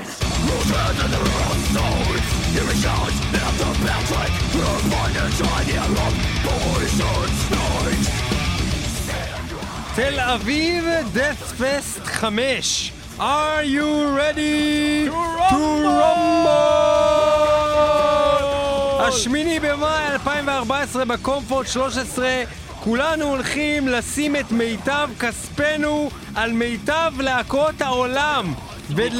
minds Rooted in their own souls Irrigant and the Patrick Your mind is shining on poison's night תל אביב death fest 5 Are you ready to rumble? השמיני במאי 2014 בקומפורט 13 כולנו הולכים לשים את מיטב כספנו על מיטב להקות העולם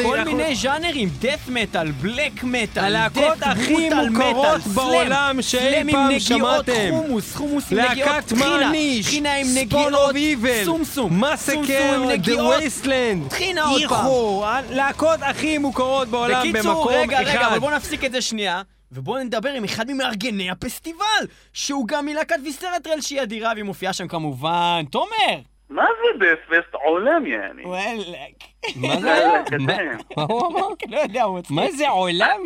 כל מיני ז'אנרים, דף מטאל, בלק מטאל, הלהקות הכי מוכרות בעולם שאי פעם שמעתם. חומוס, חומוס עם נגיעות טחינה, טחינה עם נגיעות, סומסום, מסקר, עם דה נגיעות, וייסטלנד, טחינה עוד פעם. איחו, הלהקות הכי מוכרות בעולם בקיצור, במקום רגע, רגע, אחד. אבל בוא נפסיק את זה שנייה. ובואו נדבר עם אחד ממארגני הפסטיבל, שהוא גם מלהקת ויסטרטרל שהיא אדירה, והיא מופיעה שם כמובן. תומר! מה זה דספסט עולם, יעני? וואלכ. מה זה. מה הוא אמר? לא יודע, הוא מצחיק. מה זה עולם?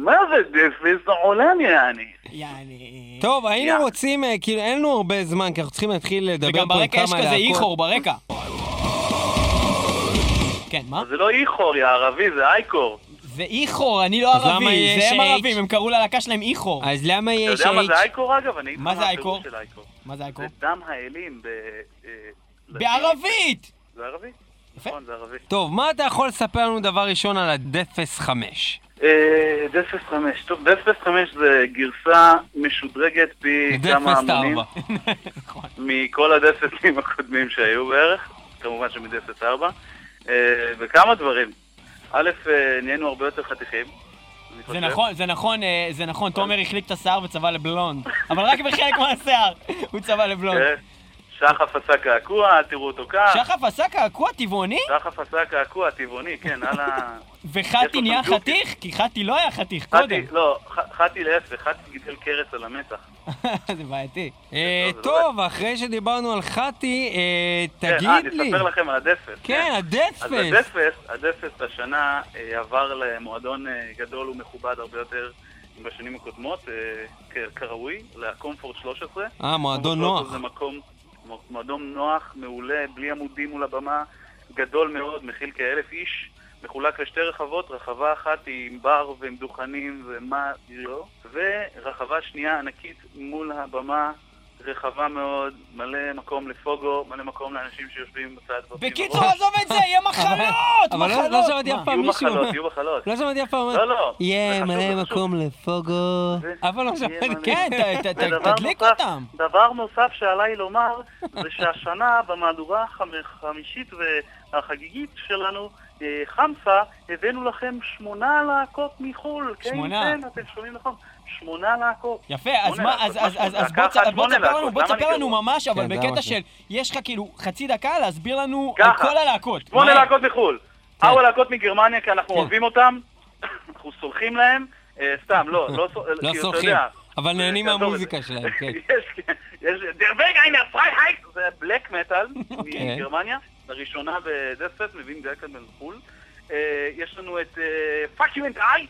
מה זה דספסט עולם, יעני? יעני... טוב, היינו. רוצים, אה, כאילו, אין לנו הרבה זמן, כי אנחנו צריכים להתחיל לדבר וגם פה עם ברקע יש כמה כזה להקות. איחור ברקע. כן, מה? זה לא איחור, יא ערבי, זה אייקור. זה איחור, אני לא ערבי, זה הם? ערבים, הם קראו ללהקה שלהם איחור. אז למה אתה יש יודע מה זה? אייקור, אגב? מה זה אייקור? אייקור. מה זה אייקור? זה דם האלים ב... אה, בערבית! זה ערבי? יפה. נכון, זה ערבי. טוב, מה אתה יכול לספר לנו דבר ראשון על הדפס 5? דספסט 5. טוב, דספסט 5 זה גרסה משודרגת פי כמה דפס המונים 4. נכון. מכל הדספסטים הקודמים שהיו בערך, כמובן שמדספסט 4, אה, וכמה דברים. א', אה, נהיינו הרבה יותר חתיכים. זה. נכון, זה נכון, אה, זה נכון, תומר החליק את השיער וצבע לבלונד. אבל רק בחלק מהשיער הוא צבע לבלונד. כן. שחף עשה קעקוע, אל תראו אותו כך. שחף עשה קעקוע טבעוני? שחף עשה קעקוע טבעוני, כן, על ה... וחתי נהיה. חתיך? כי חתי לא היה חתיך קודם. לא, חתי להפך, חתי גידל קרס על המצח. זה בעייתי. אה, טוב, אחרי שדיברנו על חתי, אה, כן, אה, תגיד אני לי. אספר לכם על הדספסט. כן, אז הדפס. הדספסט, הדספסט השנה אה, עבר למועדון גדול ומכובד הרבה יותר בשנים הקודמות, כראוי, לקומפורט 13. אה, מועדון נוח. 13 זה מקום, מועדון נוח, מעולה, בלי עמודים מול הבמה, גדול מאוד, מכיל כאלף איש, מחולק לשתי רחבות, רחבה אחת היא עם בר ועם דוכנים ומה לא, ורחבה שנייה ענקית מול הבמה, רחבה מאוד, מלא מקום לפוגו, מלא מקום לאנשים שיושבים בצד. ועושים בקיצור. עזוב את זה, יהיה מחלות! אבל לא- מחלות! לא שמעתי מה? אף פעם יהיו מישהו מחלות, אומר- יהיו מחלות. לא שמעתי אף פעם. לא, לא. יהיה מלא. מקום לפוגו. אבל לא שמעתי. כן, תדליק אותם. דבר נוסף שעליי לומר, זה שהשנה במהדורה החמישית והחגיגית שלנו, אה, חמסה, הבאנו לכם שמונה להקות מחו"ל. כן, שמונה. כן, אתם שומעים נכון. שמונה להקות. יפה, אז מה, אז- אז- אז- אז? בוא לקחת בוא תספר לנו, בוא תספר לנו? ממש, אבל כן, בקטע משהו. של, יש לך כאילו חצי דקה להסביר לנו על ככה. כל הלהקות. שמונה. להקות מחו"ל. כן. ארבע להקות מגרמניה, כי אנחנו כן. אוהבים אותם, אנחנו סולחים להם. אה, סתם, לא, לא לא כאילו, סולחים, אבל זה- נהנים מהמוזיקה. שלהם, כן. יש, יש, דער וג איינר פרייהייט, זה בלק מטאל. מגרמניה, לראשונה בדספט, מביאים גלקל מחו"ל. אה, יש לנו את פאק יו אנד איי,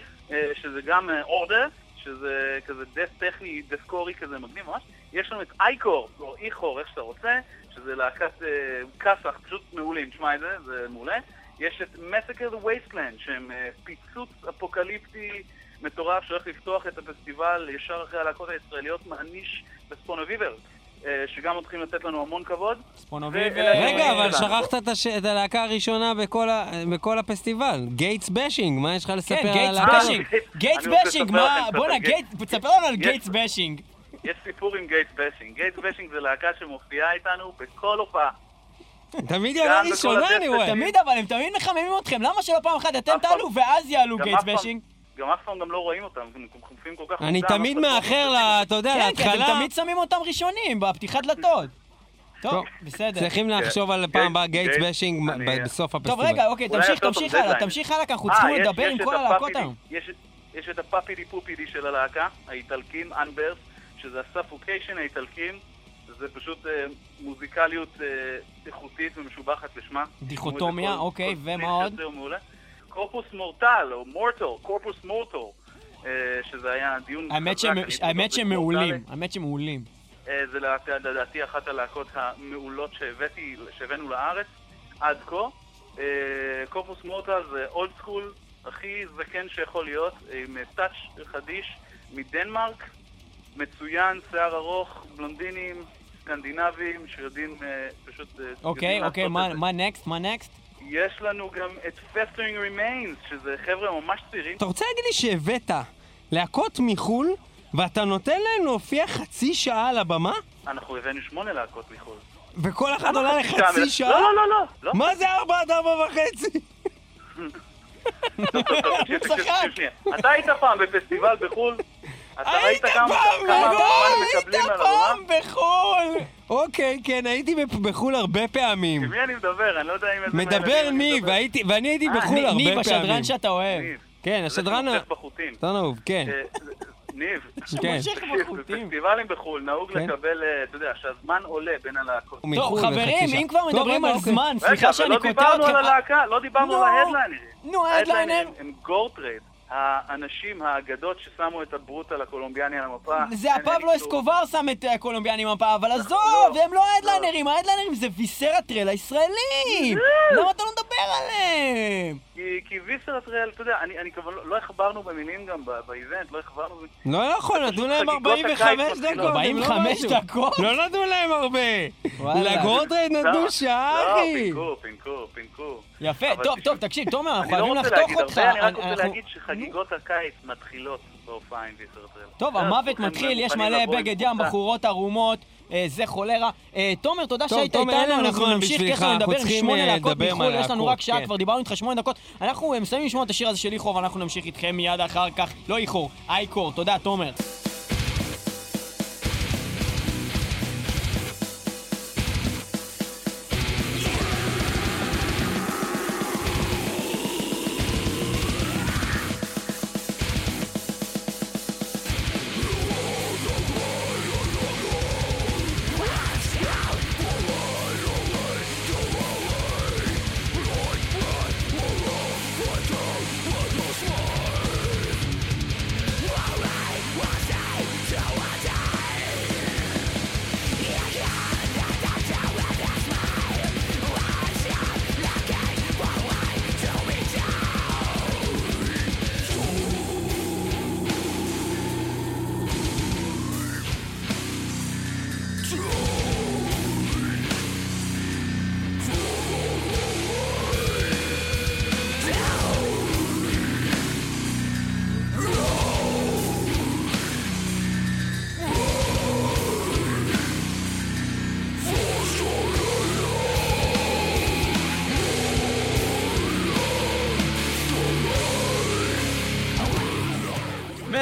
שזה גם אורדר, שזה כזה דף טכני, דסקורי כזה מגניב ממש. יש לנו את אייקור, או איחור, איך שאתה רוצה, שזה להקת אה, כסח, פשוט מעולים, תשמע את זה, זה מעולה. יש את מסקר Wasteland, שהם אה, פיצוץ אפוקליפטי מטורף שהולך לפתוח את הפסטיבל ישר אחרי הלהקות הישראליות, מעניש בספונוביבר, אה, שגם הולכים לתת לנו המון כבוד. ספונוביב... רגע, אבל אה, שכחת את הלהקה הראשונה בכל הפסטיבל, גייטס בשינג, מה יש לך לספר כן, על גייטס הלהקה? בשינג. גייטס בשינג, לספר מה... בואנה, על תספר לנו על גייטס בשינג. יש סיפור עם גייטס בשינג. גייטס בשינג זה להקה שמופיעה איתנו בכל הופעה. תמיד יונה בכל ראשונה. אני רואה. תמיד אבל, הם תמיד מחממים אתכם, למה שלא פעם אחת אתם תעלו ואז יעלו גייטס בשינג? גם אף פעם גם לא רואים אותם, הם מופיעים כל כך אני תמיד לא מאחר, אתה יודע, כן, כי אתם להתחלה. תמיד שמים אותם ראשונים, בפתיחת דלתות. טוב, טוב, בסדר. צריכים לחשוב על פעם הבאה גייטס גייט- בשינג בסוף הפסטיבל. טוב, רגע, אוקיי, תמשיך, תמשיך הלאה. תמשיך הלאה, כי אנחנו אה, צריכים יש- לדבר יש עם את כל הלהקות היום. יש- את הפאפידי פופידי של הלהקה, האיטלקים, אנברס, שזה הספוקיישן האיטלקים, זה פשוט אה, מוזיקליות אה, איכותית ומשובחת לשמה. דיכוטומיה, אוקיי, ומה עוד? קורפוס מורטל, או מורטל, קורפוס מורטל, אה, שזה היה דיון חזק, האמת שהם מעולים. האמת שהם מעולים. אה, זה לדעתי- אחת הלהקות המעולות שהבאתי, שהבאנו לארץ עד כה. אה, קורפוס מורטל זה אולד סקול, הכי זקן שיכול להיות, עם אה, טאץ' חדיש מדנמרק, מצוין, שיער ארוך, בלונדינים, סקנדינבים, שיודעים אה, פשוט... אה, אוקיי, אוקיי. מה נקסט? מה נקסט? יש לנו גם את Festering Remains, שזה חבר'ה ממש צעירים. אתה רוצה להגיד לי שהבאת להקות מחו"ל, ואתה נותן להם להופיע חצי שעה על הבמה? אנחנו הבאנו שמונה להקות מחו"ל. וכל אחד עולה לחצי שעה? לא, לא, לא, לא. לא. מה זה ארבע עד ארבע וחצי? תקשיב, צחק. אתה היית פעם בפסטיבל בחו"ל? אתה ראית כמה זמן מקבלים עליו, אה? היית פעם בחו"ל! אוקיי, כן, הייתי בחו"ל הרבה פעמים. עם מי אני מדבר? אני לא יודע אם... איזה... מדבר ניב, ואני הייתי אה, בחו"ל הרבה פעמים. ניב, השדרן שאתה אוהב. כן, השדרן... זה בחוטים. אתה אהוב, כן. ניב, בפסטיבלים בחו"ל נהוג כן. לקבל, אה, אתה יודע, שהזמן עולה בין הלהקות. טוב, חברים, אם כבר מדברים על אוקיי. זמן, סליחה שאני לא קוטע אתכם. רגע, אבל לא דיברנו על הלהקה, לא דיברנו על ההדליינרים. נו, ההדליינר. הם גורטרייד. האנשים, האגדות ששמו את הברוטל הקולומביאני על המפה. זה הפבלו. אסקובר שם את הקולומביאני מפה, אבל עזוב, לא. הם לא ההדליינרים, ההדליינרים זה ויסרטרל הישראלים! למה אתה לא מדבר עליהם? כי, כי ויסרטרל, אתה יודע, אני, אני כמובן, לא, לא החברנו במילים גם באיבנט, לא החברנו... לא יכול, נתנו להם חגיגות 45 הקיץ דקות. מתחילות. הם לא 45 משהו. דקות? לא נתנו להם הרבה. נתנו לא, שעה, לא, אחי. פינקו, פינקו, פינקו. יפה, טוב, טוב, תקשיב, תומר, אנחנו לא חייבים לחתוך אותך. אני רק רוצה להגיד שחגיגות הקיץ מתחילות בהופעה עם ויסרטרל. טוב, המוות מתחיל, יש מלא בגד ים. בחורות ערומות, אה, זה חולרה. אה, תומר, תודה שהיית איתנו, אנחנו נמשיך, אנחנו לדבר עם שמונה אה, להקות לדבר מחו"ל, יש לנו רק שעה, כן. כבר דיברנו איתך שמונה דקות. אנחנו אה, מסיימים לשמוע את השיר הזה של איחור, ואנחנו נמשיך איתכם מיד אחר כך. לא איחור, אייקור. תודה, תומר.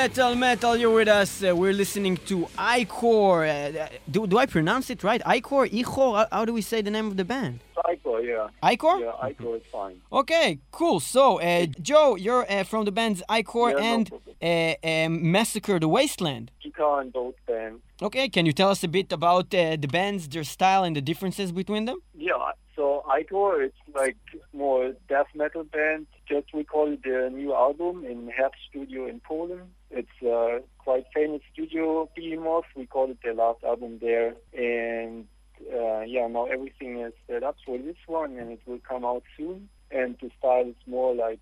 Metal, metal, you're with us. Uh, we're listening to Ichor. Uh, do, do I pronounce it right? Icor? Ichor? How, how do we say the name of the band? Psycho, yeah. Icor? Yeah, Psycho is fine. Okay, cool. So, uh, Joe, you're uh, from the bands Ichor Yeah, and problem. uh, um, Massacre the Wasteland. Guitar in both bands. Okay, can you tell us a bit about uh, the bands, their style, and the differences between them? Yeah, so Ichor, it's like more death metal band. Just recorded their new album in Hertz Studio in Poland. It's a quite famous studio, Behemoth. Recorded their last album there. And uh, yeah, now everything is set up for this one and it will come out soon. And the style is more like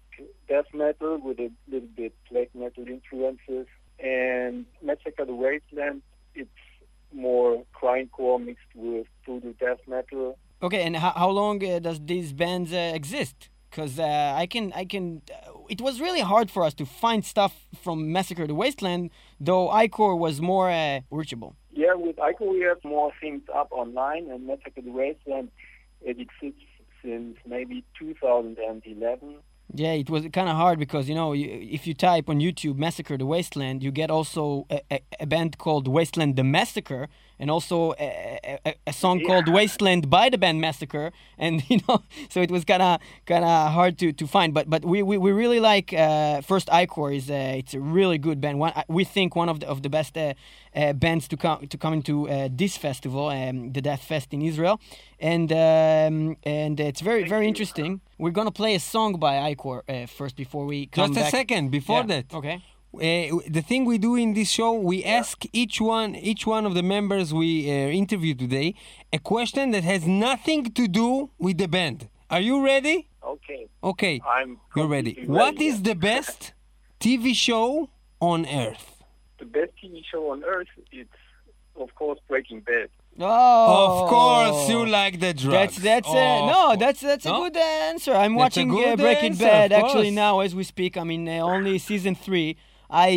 death metal with a little bit black metal influences. And Massacre the Wasteland, it's more grindcore mixed with brutal death metal. Okay, and how, how long uh, does these bands uh, exist? Because uh, I can, I can. Uh, it was really hard for us to find stuff from Massacre the Wasteland, though Ichor was more uh, reachable. Yeah, with Ico we have more things up online, and Massacre the Wasteland it exists since maybe 2011. Yeah, it was kind of hard because you know you, if you type on YouTube "Massacre the Wasteland," you get also a, a, a band called Wasteland the Massacre, and also a, a, a song called Wasteland by the band Massacre, and you know, so it was kind of kind of hard to, to find. But but we, we, we really like uh, First Ichor is uh, it's a really good band. One we think one of the of the best uh, uh, bands to come to come into uh, this festival, um, the Death Fest in Israel, and um, and it's very very interesting. We're gonna play a song by Ichor uh, first before we come Just a second, before Yeah, that. Okay. Uh, the thing we do in this show, we ask each one, each one of the members we uh, interview today, a question that has nothing to do with the band. Are you ready? Okay, Okay, I'm. you're ready. completely What ready, is the best TV show on earth? the best TV show on earth? It's of course Breaking Bad. Oh, Of course, you like the drugs. That's that's Of uh, no, course. that's that's a good answer. I'm That's a watching uh, Breaking answer, Bad actually now as we speak. I mean, uh, only season three. I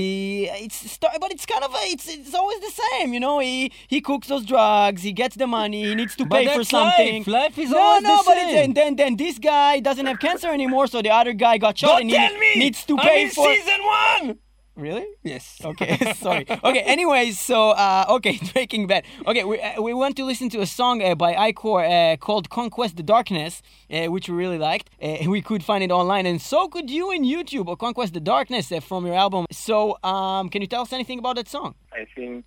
it's start, but it's kind of a, it's it's always the same, you know. He he cooks those drugs, he gets the money, he needs to But pay for that's something. life. Life is no, always no, the but same. it's, and then then this guy doesn't have cancer anymore, so the other guy got shot Don't and he needs to I'm in for. season one. Really? Yes. Okay, sorry. Okay, anyways, so uh, okay, Breaking Bad. Okay, we uh, we want to listen to a song uh, by Ichor uh, called "Conquest the Darkness," uh, which we really liked. Uh, we could find it online, and so could you in YouTube or "Conquest the Darkness" uh, from your album. So, um, can you tell us anything about that song? I think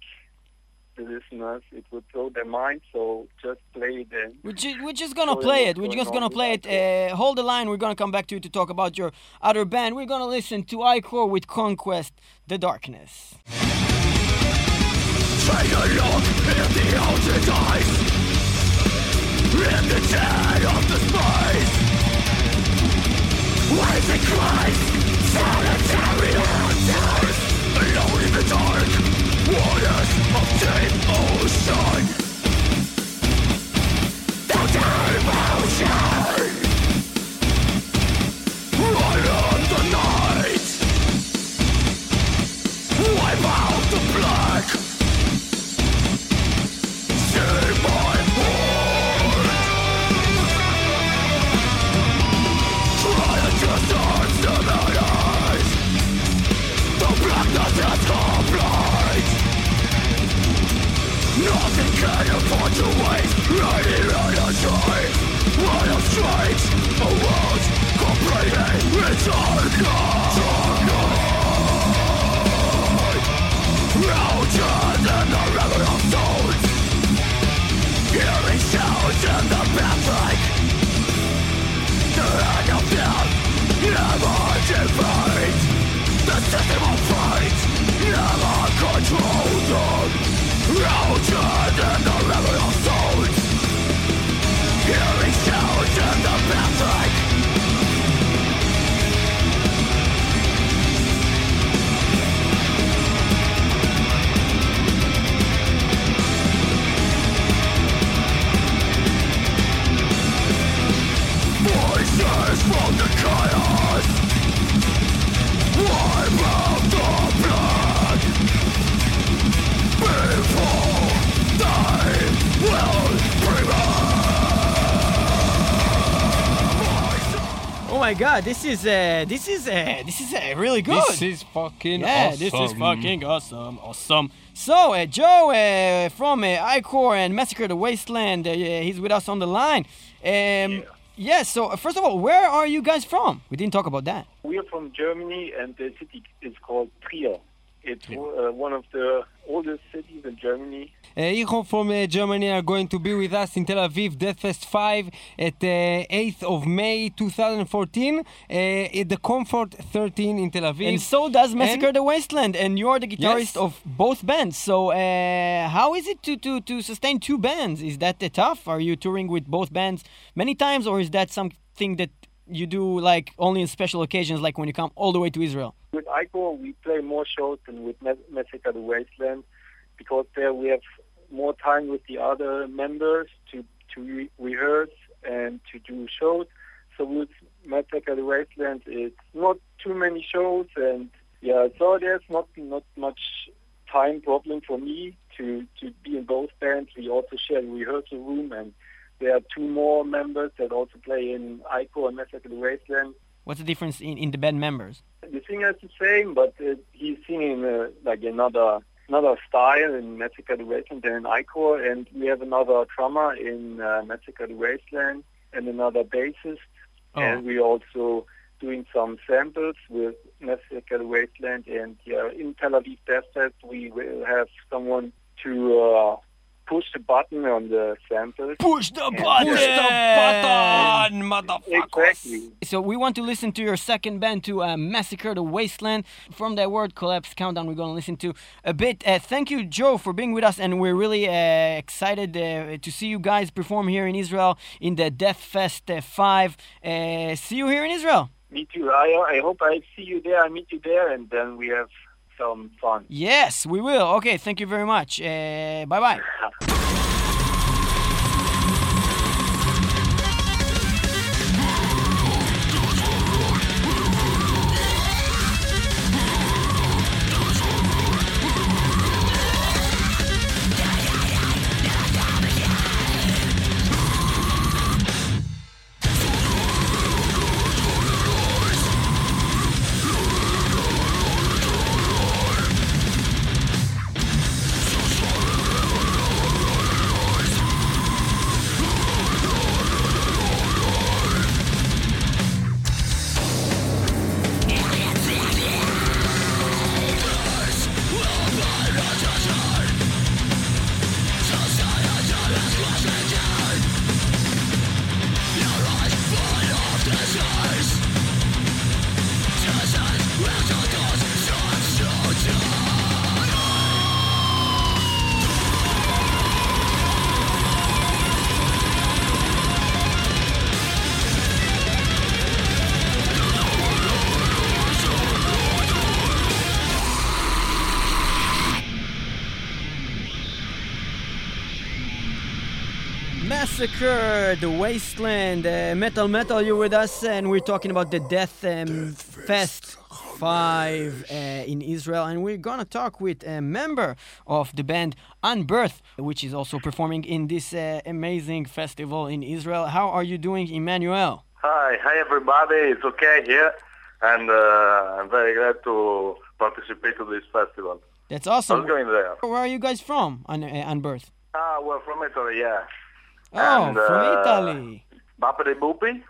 the listeners it would blow their mind. So just play it and We're, ju- we're just gonna Sorry, play it. We're just gonna play it. Uh, hold the line. We're gonna come back to you to talk about your other band. We're gonna listen to Ichor with "Conquest the Darkness." Take a look in the ocean's eyes In the dead of the space Waves and cries Solitary hunters Alone in the dark Waters of deep ocean. The deep ocean Nothing can afford to wait Ready, ready, try What a straight A world completely in darkness Roaches in the river of souls. Hearing sounds in the backpack my God! This is uh, this is uh, this is uh, really good. This is fucking Yeah, awesome. this is fucking awesome, awesome. So, uh, Joe uh, from uh, Ichor and Massacre the Wasteland, uh, he's with us on the line. Um, yeah. So, uh, first of all, where are you guys from? We didn't talk about that. we are from Germany, and the city is called Trier. It's uh, one of the oldest cities in Germany. Uh, Ichor from uh, Germany are going to be with us in Tel Aviv Deathfest 5 at uh, 8th of May 2014 uh, at the Comfort 13 in Tel Aviv. And so does Massacre And- the Wasteland, and you're the guitarist Yes. of both bands. So, uh, how is it to, to, to sustain two bands? Is that uh, tough? Are you touring with both bands many times, or is that something that you do like only in special occasions, like when you come all the way to Israel? With Ichor, we play more shows than with Massacre the Wasteland because there we have more time with the other members to, to re- rehearse and to do shows. So with Massacre the Wasteland, it's not too many shows and yeah, so there's not not much time problem for me to, to be in both bands. We also share a rehearsal room and there are two more members that also play in Ichor and Massacre the Wasteland. What's the difference in, in the band members? The singer is the same, but uh, he's singing uh, like another another style in the Wasteland in Ichor, and we have another drummer in uh, the Wasteland and another bassist, Oh. and we're also doing some samples with the Wasteland, and yeah, in Tel Aviv Death Fest we will have someone to uh, push the button on the samples. Push the button. Push the button, motherfuckers. Exactly. So we want to listen to your second band to uh, Massacre the Wasteland. From that word collapse countdown, we're going to listen to a bit. Uh, thank you, Joe, for being with us, and we're really uh, excited uh, to see you guys perform here in Israel in the Death Fest uh, 5. Uh, see you here in Israel. Me too. I, I hope I see you there. I meet you there, and then we have some fun. Yes, we will. Okay, thank you very much. Uh, bye bye. Massacre, the Wasteland, uh, Metal Metal, you're with us, and we're talking about the Death um, Fest 5 uh, in Israel, and we're gonna talk with a member of the band Unbirth, which is also performing in this uh, amazing festival in Israel. How are you doing, Emmanuel? Hi, hi everybody. It's okay here, and uh, I'm very glad to participate to this festival. That's How's awesome. it going there? Where are you guys from, Un- uh, Unbirth? Ah, we're from Italy, yeah. Oh, And, from uh, Italy. Bapere Bupi?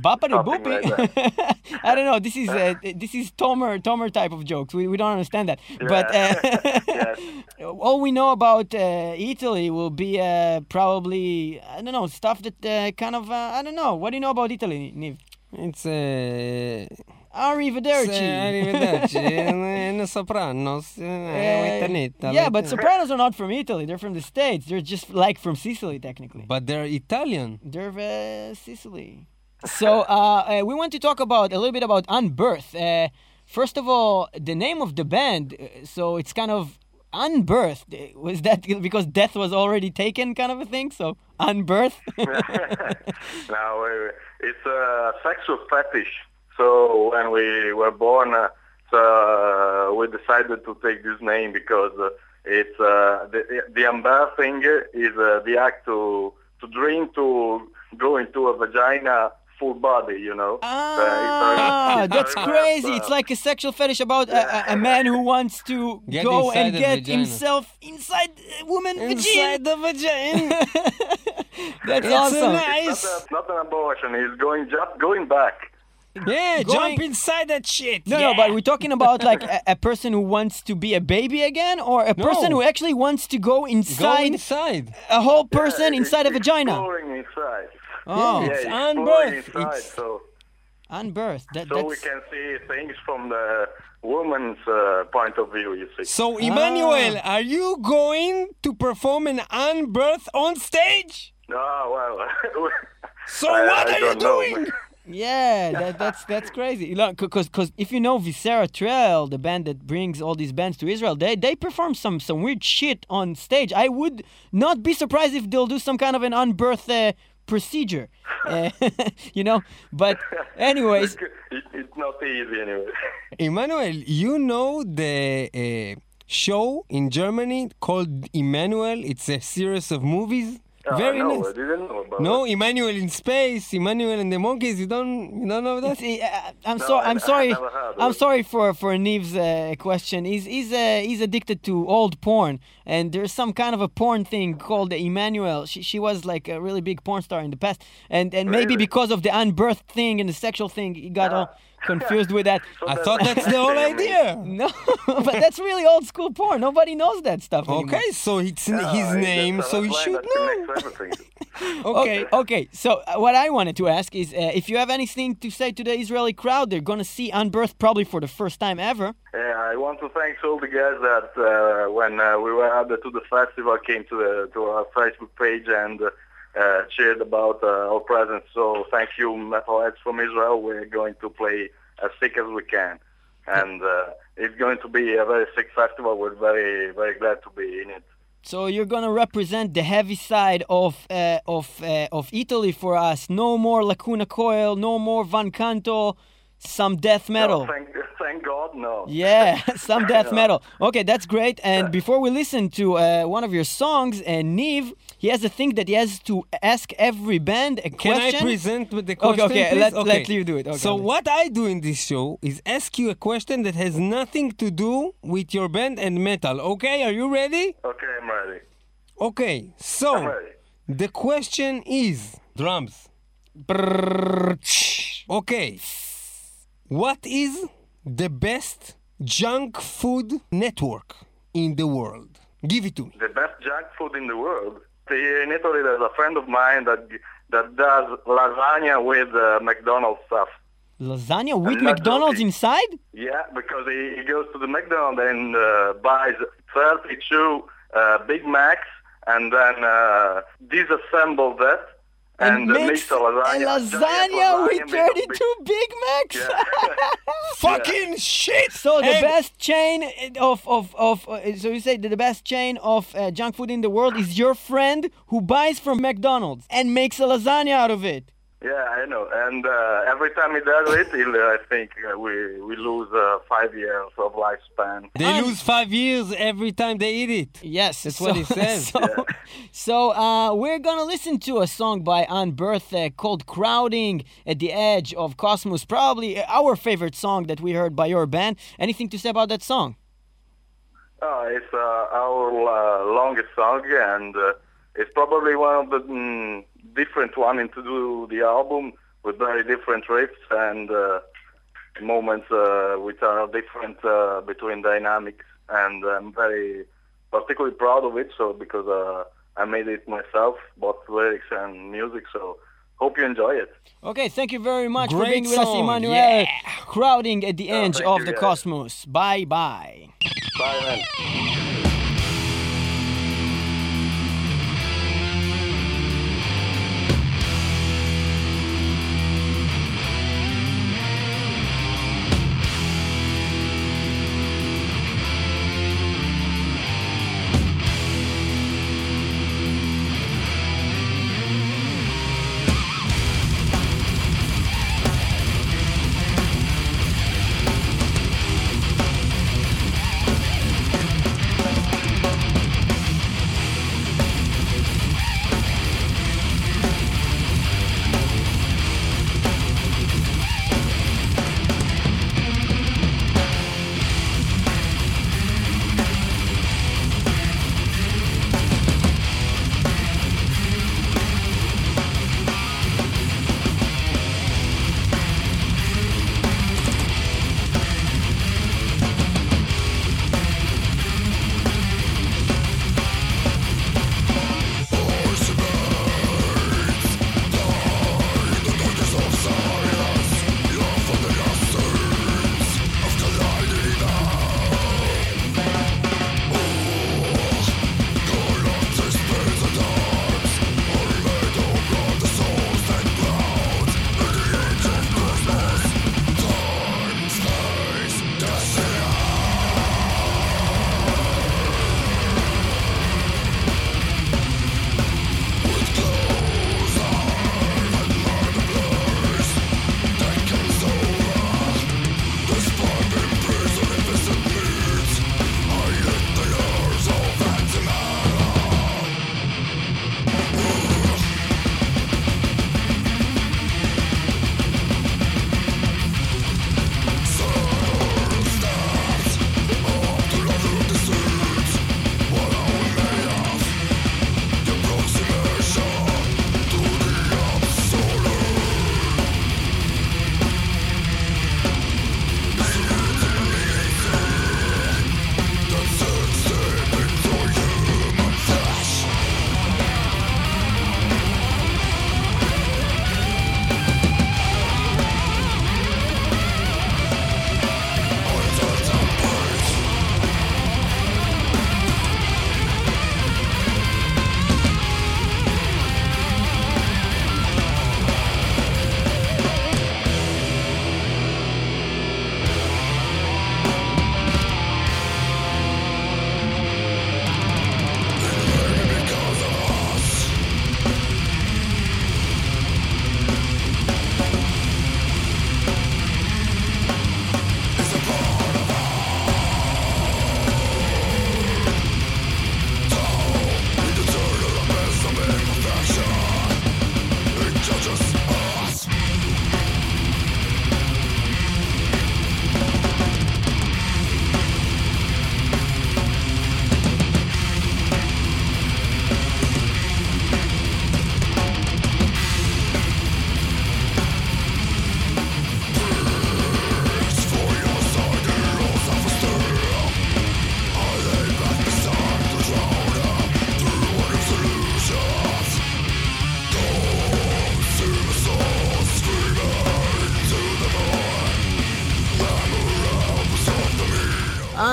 Bapari Something boopy. like I don't know. This is uh, this is Tomer Tomer type of jokes. We, we don't understand that. But uh, Yes. all we know about uh, Italy will be uh, probably I don't know stuff that uh, kind of uh, I don't know. What do you know about Italy, Niv? It's uh, Arrivederci. Arrivederci. eh, no sopranos. Uh, with Anita, yeah, but Sopranos are not from Italy. They're from the States. They're just like from Sicily, technically. But they're Italian. They're uh, Sicily. So uh, uh, we want to talk about a little bit about Unbirth. Uh, first of all, the name of the band. uh, So it's kind of Unbirth. Uh, Was that because death was already taken, kind of a thing? So Unbirth. now, uh, it's a sexual fetish. So when we were born, uh, so we decided to take this name because uh, it's uh, the, the unbirthing is uh, the act to to dream to go into a vagina full body, you know. Uh, it's a- Ah, it's that's a- crazy. uh, It's like a sexual fetish about a, a, a man who wants to Get go and get vagina. himself inside a woman Inside vagina. the vagina. That's It's awesome. nice. Not, a, not an abortion. He's going just going back. Yeah, Going- jump inside that shit. No, yeah. no, but we're talking about like a, a person who wants to be a baby again, or a person who actually wants to go Go inside inside. a whole person Yeah, inside a vagina. Exploring inside. Oh, Yeah, It's exploring unbirth. inside, It's- so unbirth. That, so we can see things from the woman's uh, point of view. You see. So, Emmanuel, are you going to perform an unbirth on stage? Ah, well. So I- what I are you don't know. doing? yeah, that, that's that's crazy. Because because if you know Viscera Trail, the band that brings all these bands to Israel, they they perform some some weird shit on stage. I would not be surprised if they'll do some kind of an unbirth uh, procedure. Uh, you know, but anyways, it, it's not easy anyway. Emmanuel, you know the uh, show in Germany called Emmanuel? It's a series of movies. Uh, Very no, nice. I didn't know about No, it. Emmanuel in space, Emmanuel and the monkeys. You don't, you don't know that? Uh, I'm No, sorry. I- I'm I sorry. never I'm sorry for for Niv's uh, question. He's he's uh, he's addicted to old porn, and there's some kind of a porn thing called Emmanuel. She she was like a really big porn star in the past, and and maybe because of the unbirthed thing and the sexual thing, he got all confused with that. So I that- thought that's the whole idea. No, but that's really old school porn. Nobody knows that stuff anymore. Okay, so it's his it's name, so he should know. connects. Okay. Okay, okay. So uh, what I wanted to ask is, uh, if you have anything to say to the Israeli crowd, they're gonna see Unbirth probably for the first time ever. Yeah, I want to thank all the guys that uh, when uh, we were added to the festival came to the to our Facebook page and uh, cheered about uh, our presence. So thank you, metalheads from Israel. We're going to play as sick as we can, and uh, it's going to be a very sick festival. We're very very glad to be in it. So you're gonna represent the heavy side of uh, of uh, of Italy for us. No more Lacuna Coil, no more Van Canto, some death metal. No, thank, thank God, no. Yeah, some death metal. Okay, that's great. And before we listen to uh, one of your songs, uh, Niv, he has a thing that he has to ask every band a Can question. Can I present with the Okay, question? okay, please? let- let you do it. Okay, so I'll do it. what I do in this show is ask you a question that has nothing to do with your band and metal. Okay, are you ready? Okay, I'm ready. Okay, I'm so ready. the question is drums. Okay, what is the best junk food network in the world? Give it to me. The best junk food in the world. In Italy, there's a friend of mine that that does lasagna with uh, McDonald's stuff. Lasagna with McDonald's inside? Yeah, because he, he goes to the McDonald's and uh, buys 32 uh, Big Macs and then uh, disassembles that and, uh, makes a lasagna. a giant lasagna with 32 Big Macs. Yeah. Fucking shit! So the And- best chain of of of uh, so you say the best chain of uh, junk food in the world is your friend who buys from McDonald's and makes a lasagna out of it. Yeah, I know. And uh, every time he does it, he'll, uh, I think uh, we we lose uh, five years of lifespan. They I'm- lose five years every time they eat it. Yes, That's what he says. So, so uh, we're gonna listen to a song by Unbirth uh, called "Crowding at the Edge of Cosmos." Probably our favorite song that we heard by your band. Anything to say about that song? Oh, it's uh, our uh, longest song, and uh, it's probably one of the mm, different one into do the album with very different riffs and uh, moments uh, which are different uh, between dynamics. And I'm very particularly proud of it, so because uh, I made it myself, both lyrics and music. So hope you enjoy it. Okay, thank you very much for Great being with us, song, Emmanuel. yeah. Crowding at the Oh, edge thank of you, the guys. cosmos. Bye bye. Bye, man.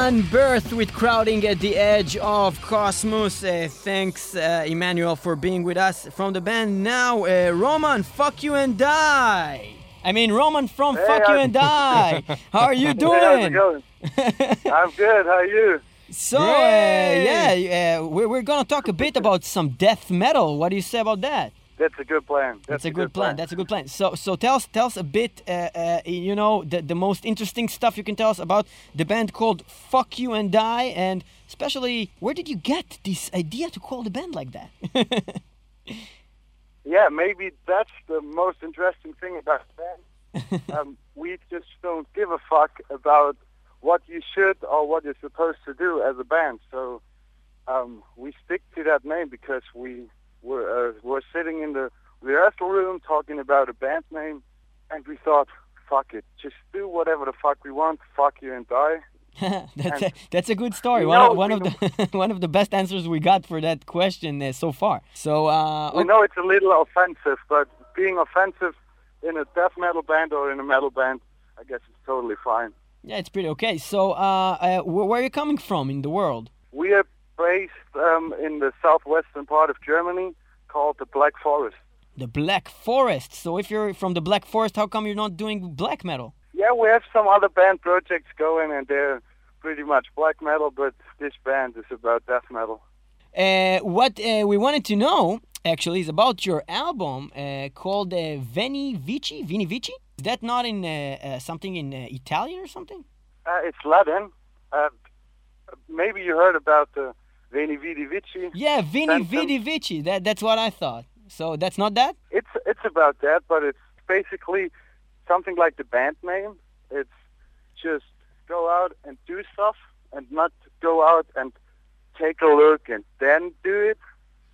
Unbirthed with crowding at the edge of Cosmos. Uh, thanks, uh, Emmanuel, for being with us from the band. Now, uh, Roman, fuck you and die. I mean, Roman from Hey, Fuck You and Die. How are you doing? Hey, how's it doing? going? I'm good. How are you? so, uh, yeah, uh, we're, we're gonna talk a bit about some death metal. What do you say about that? That's a good plan. That's a good plan. That's a good plan. So, so tell us, tell us a bit. Uh, uh, you know, the the most interesting stuff you can tell us about the band called Fuck You and Die, and especially where did you get this idea to call the band like that? yeah, maybe that's the most interesting thing about the band. um, we just don't give a fuck about what you should or what you're supposed to do as a band. So um, we stick to that name because we were uh, were sitting in the rehearsal room talking about a band name, and we thought, fuck it, just do whatever the fuck we want. Fuck you and die. that's a, that's a good story. One of, know- one of the one of the best answers we got for that question uh, so far. So, uh, We know it's a little offensive, but being offensive in a death metal band or in a metal band, I guess it's totally fine. yeah, it's pretty okay. So, uh, uh, wh- where are you coming from in the world? We are based um, in the southwestern part of Germany called the Black Forest. The Black Forest. So, if you're from the Black Forest, how come you're not doing black metal? Yeah, we have some other band projects going, and they're pretty much black metal, but this band is about death metal. Uh, what uh, we wanted to know actually is about your album uh, called uh, Veni Vici. Vini Vici. Is that not in uh, uh, something in uh, Italian or something? Uh, it's Latin. Uh, maybe you heard about the Veni Vidi Vici. Yeah, Vini. Vidi Vici. That that's what I thought. So that's not that. It's it's about that, but it's basically something like the band name. It's just go out and do stuff, and not go out and take a look and then do it.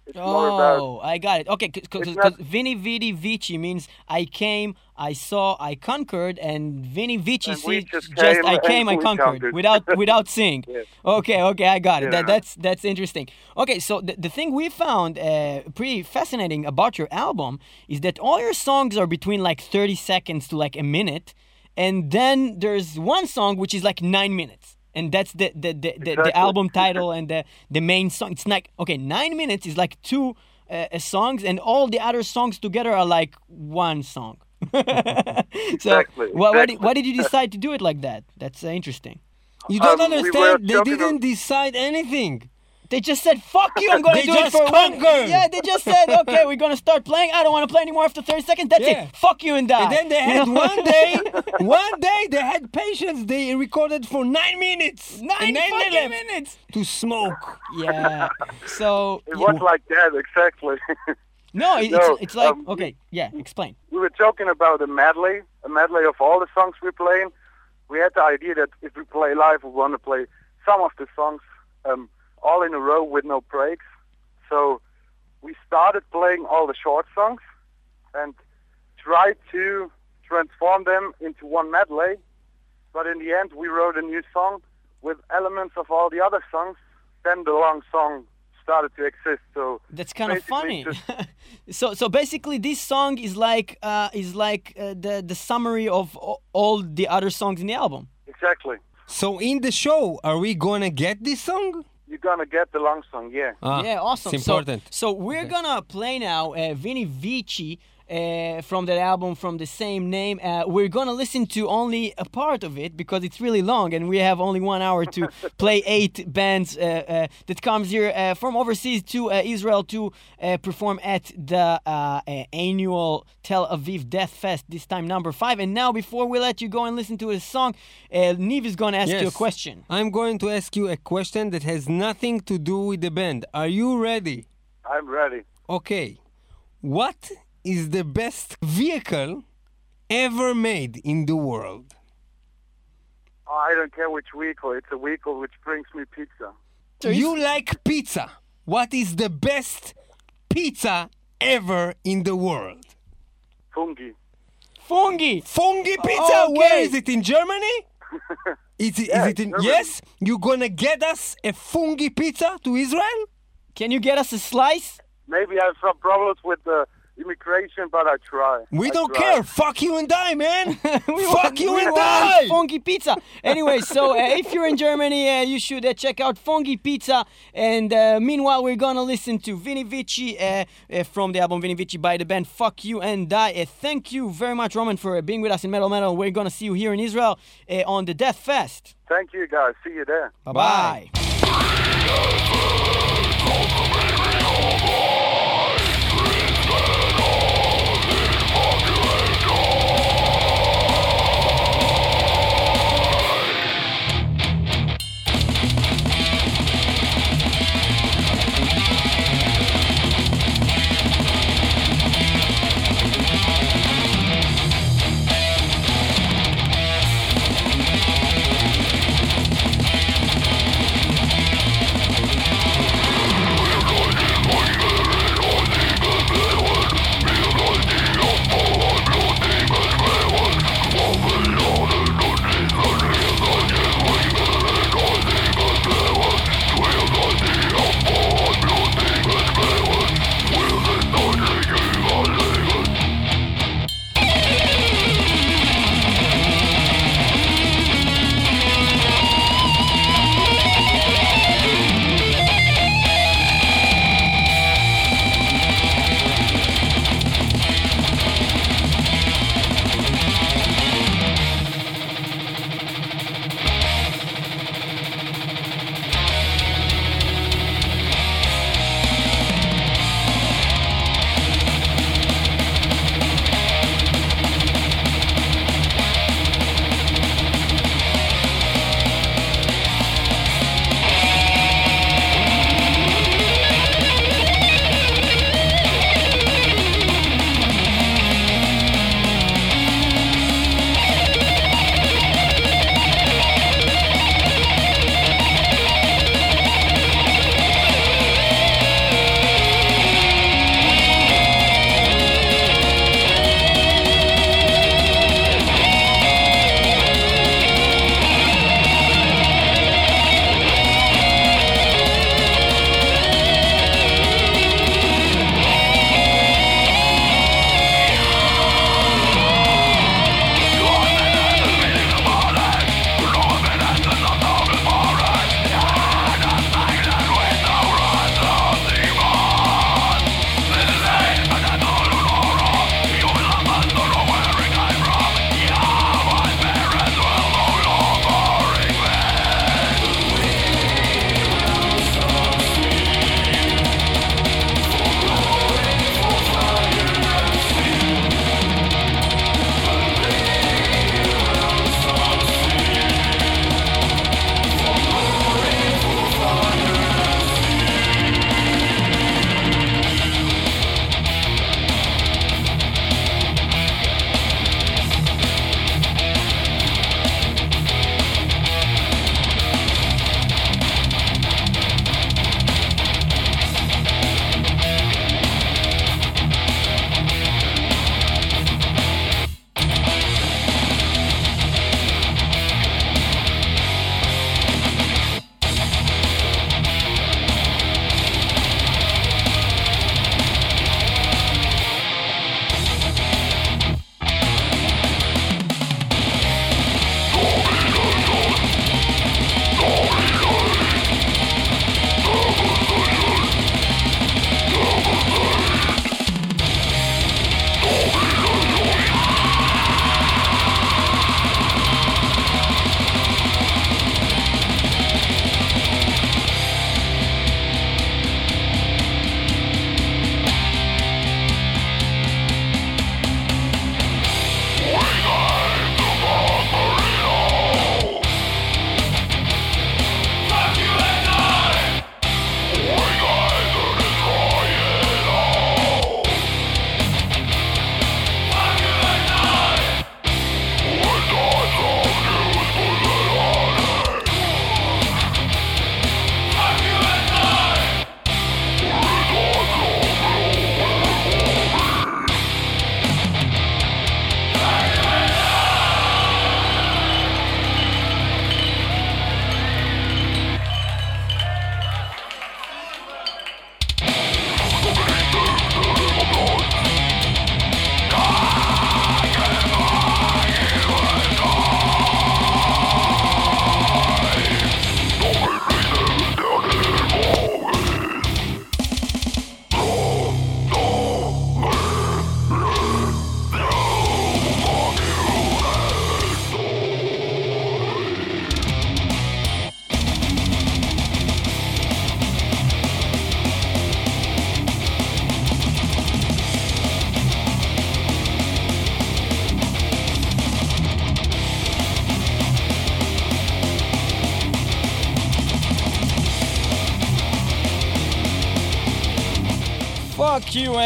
It's Oh, I got it. Okay, because not- Veni Vidi Vici means I came, I saw, I conquered, and Vini Vici And see- just just came I came, I conquered conquered. without without seeing. Yes. Okay, okay, I got it. That, that's that's interesting. Okay, so the, the thing we found uh, pretty fascinating about your album is that all your songs are between like 30 seconds to like a minute, and then there's one song which is like nine minutes. And that's the the, the, the, the album title and the, the main song. It's like okay, nine minutes is like two uh, uh, songs, and all the other songs together are like one song. so, Exactly, why, why, did, why did you decide to do it like that? That's uh, interesting. You don't Um, we understand. they didn't decide anything. They just said, "Fuck you! I'm gonna They do it for one." conquered. Yeah, they just said, "Okay, we're gonna start playing. I don't want to play anymore after 30 seconds. That's Yeah. it. Fuck you and die." And then they had one day, one day they had patience. They recorded for nine minutes. nine and then they fucking left minutes. to smoke. Yeah. So it yeah. was like that exactly. no, it, No, it's it's like um, okay, yeah. Explain. we were talking about a medley, a medley of all the songs we're playing. We had the idea that if we play live, we want to play some of the songs um, all in a row with no breaks. So we started playing all the short songs and tried to transform them into one medley. But in the end, we wrote a new song with elements of all the other songs. Then the long song started to exist. So That's kind of basically funny. so so basically, this song is like uh, is like uh, the the summary of all the other songs in the album. exactly, So in the show, are we gonna get this song? You're gonna get the long song, yeah. Ah, yeah, awesome. It's important. So, we're gonna play now uh, Vini Vici uh, from that album from the same name. Uh, we're gonna listen to only a part of it because it's really long, and we have only one hour to play eight bands uh, uh, that comes here uh, from overseas to uh, Israel to uh, perform at the uh, uh, annual Tel Aviv Death Fest. This time number five. And now, before we let you go and listen to a song, uh, Niv is gonna ask you a Yes. question. I'm going to ask you a question that has nothing to do with the band. Are you ready? I'm ready. Okay. What is the best vehicle ever made in the world? I don't care which vehicle. It's a vehicle which brings me pizza. So you- You like pizza. What is the best pizza ever in the world? Fungi. Fungi. Fungi pizza. Okay. Where is it in Germany? Is it, is Yeah, it in? Germany. Yes. You gonna get us a fungi pizza to Israel? Can you get us a slice? Maybe I have some problems with the immigration, but I try. We I don't try. care. Fuck you and die, man. we Fuck want- you we and want die. Funky Pizza. Anyway, so uh, if you're in Germany, uh, you should uh, check out Funky Pizza. And uh, meanwhile, we're gonna listen to Vini Vici uh, uh, from the album Vini Vici by the band Fuck You and Die. Uh, thank you very much, Roman, for uh, being with us in Metal Metal. We're gonna see you here in Israel uh, on the Death Fest. Thank you guys. See you there. Bye bye.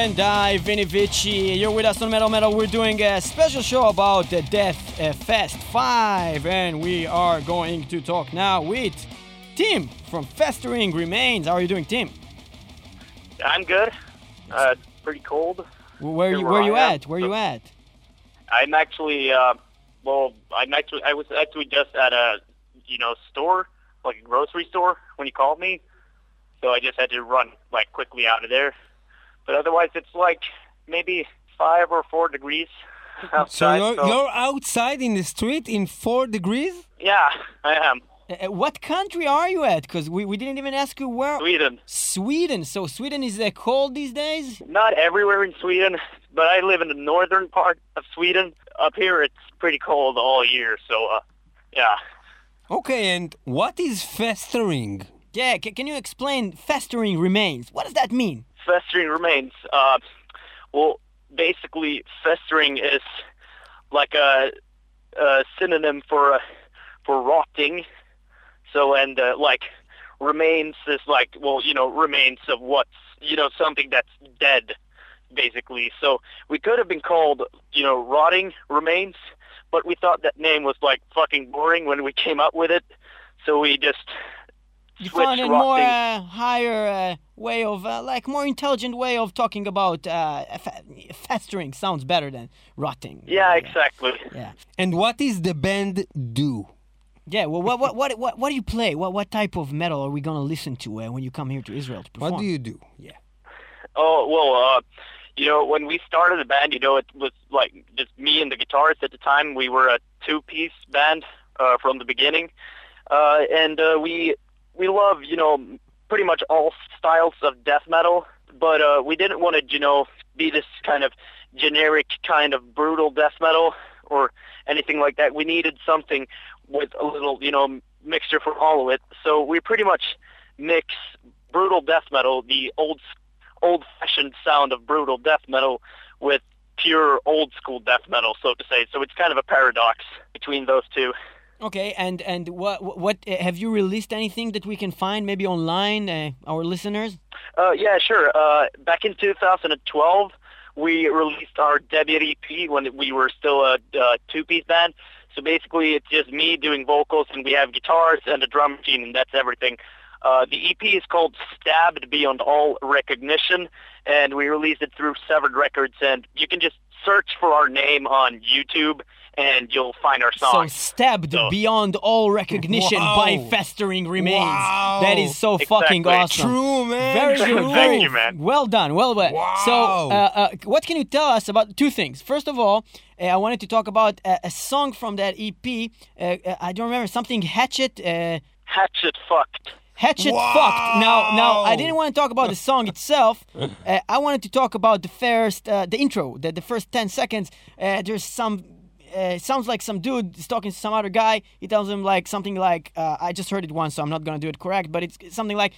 And I, Vinny Vici. You're with us on Metal Metal. We're doing a special show about the Death uh, Fest 5, and we are going to talk now with Tim from Festering Remains. How are you doing, Tim? I'm good. Uh, pretty cold. Where Here you where you at? Where are you at? I'm actually, uh, well, I'm actually, I was actually just at a, you know, store, like a grocery store when you called me. So I just had to run, like, quickly out of there. But otherwise, it's like maybe five or four degrees So outside. you're, so- you're outside in the street in four degrees? yeah, I am. Uh, uh, what country are you at? Because we, we didn't even ask you where. Sweden. Sweden. So Sweden is uh, cold these days? Not everywhere in Sweden, but I live in the northern part of Sweden. Up here, it's pretty cold all year. So, uh, yeah. Okay, and what is festering? Yeah, c- can you explain festering remains? What does that mean? Festering remains. Uh, well, basically, festering is like a, a synonym for uh, for rotting. So, and uh, like remains is like well, you know, remains of what's you know something that's dead, basically. So we could have been called you know rotting remains, but we thought that name was like fucking boring when we came up with it. So we just You switched found a more uh, higher uh, way of, uh, like, more intelligent way of talking about uh, festering. Sounds better than rotting. yeah, exactly. Yeah. And what is the band do? Yeah. Well, what what what what, what do you play? What what type of metal are we gonna listen to uh, when you come here to Israel to perform? What do you do? Yeah. Oh well, uh, you know, when we started the band, you know, it was like just me and the guitarist at the time. We were a two-piece band uh, from the beginning, uh, and uh, we we love you know pretty much all styles of death metal, but uh, we didn't want to you know be this kind of generic kind of brutal death metal or anything like that. We needed something with a little you know mixture for all of it. So we pretty much mix brutal death metal, the old old-fashioned sound of brutal death metal with pure old school death metal, so to say. So it's kind of a paradox between those two. Okay, and and what what have you released anything that we can find maybe online, uh, our listeners? Uh, yeah, sure. Uh, back in 2012, we released our debut EP when we were still a two-piece band. So basically, it's just me doing vocals, and we have guitars and a drum machine, and that's everything. Uh, the EP is called Stabbed Beyond All Recognition, and we released it through Severed Records. And you can just search for our name on YouTube, and you'll find our song. So stabbed So- beyond all recognition by festering remains. Wow. That is so fucking awesome. True, man. Very True. good. Thank very- you, man. Well done. Well done. So, uh, uh, what can you tell us about two things? First of all, uh, I wanted to talk about uh, a song from that EP. Uh, uh, I don't remember something Hatchet. Uh, Hatchet fucked. Hatchet Wow. fucked. Now, now I didn't want to talk about the song itself. Uh, I wanted to talk about the first, uh, the intro, the, the first ten seconds. Uh, there's some. Uh, it sounds like some dude is talking to some other guy. He tells him like something like, uh, "I just heard it once, so I'm not gonna do it correct." But it's something like,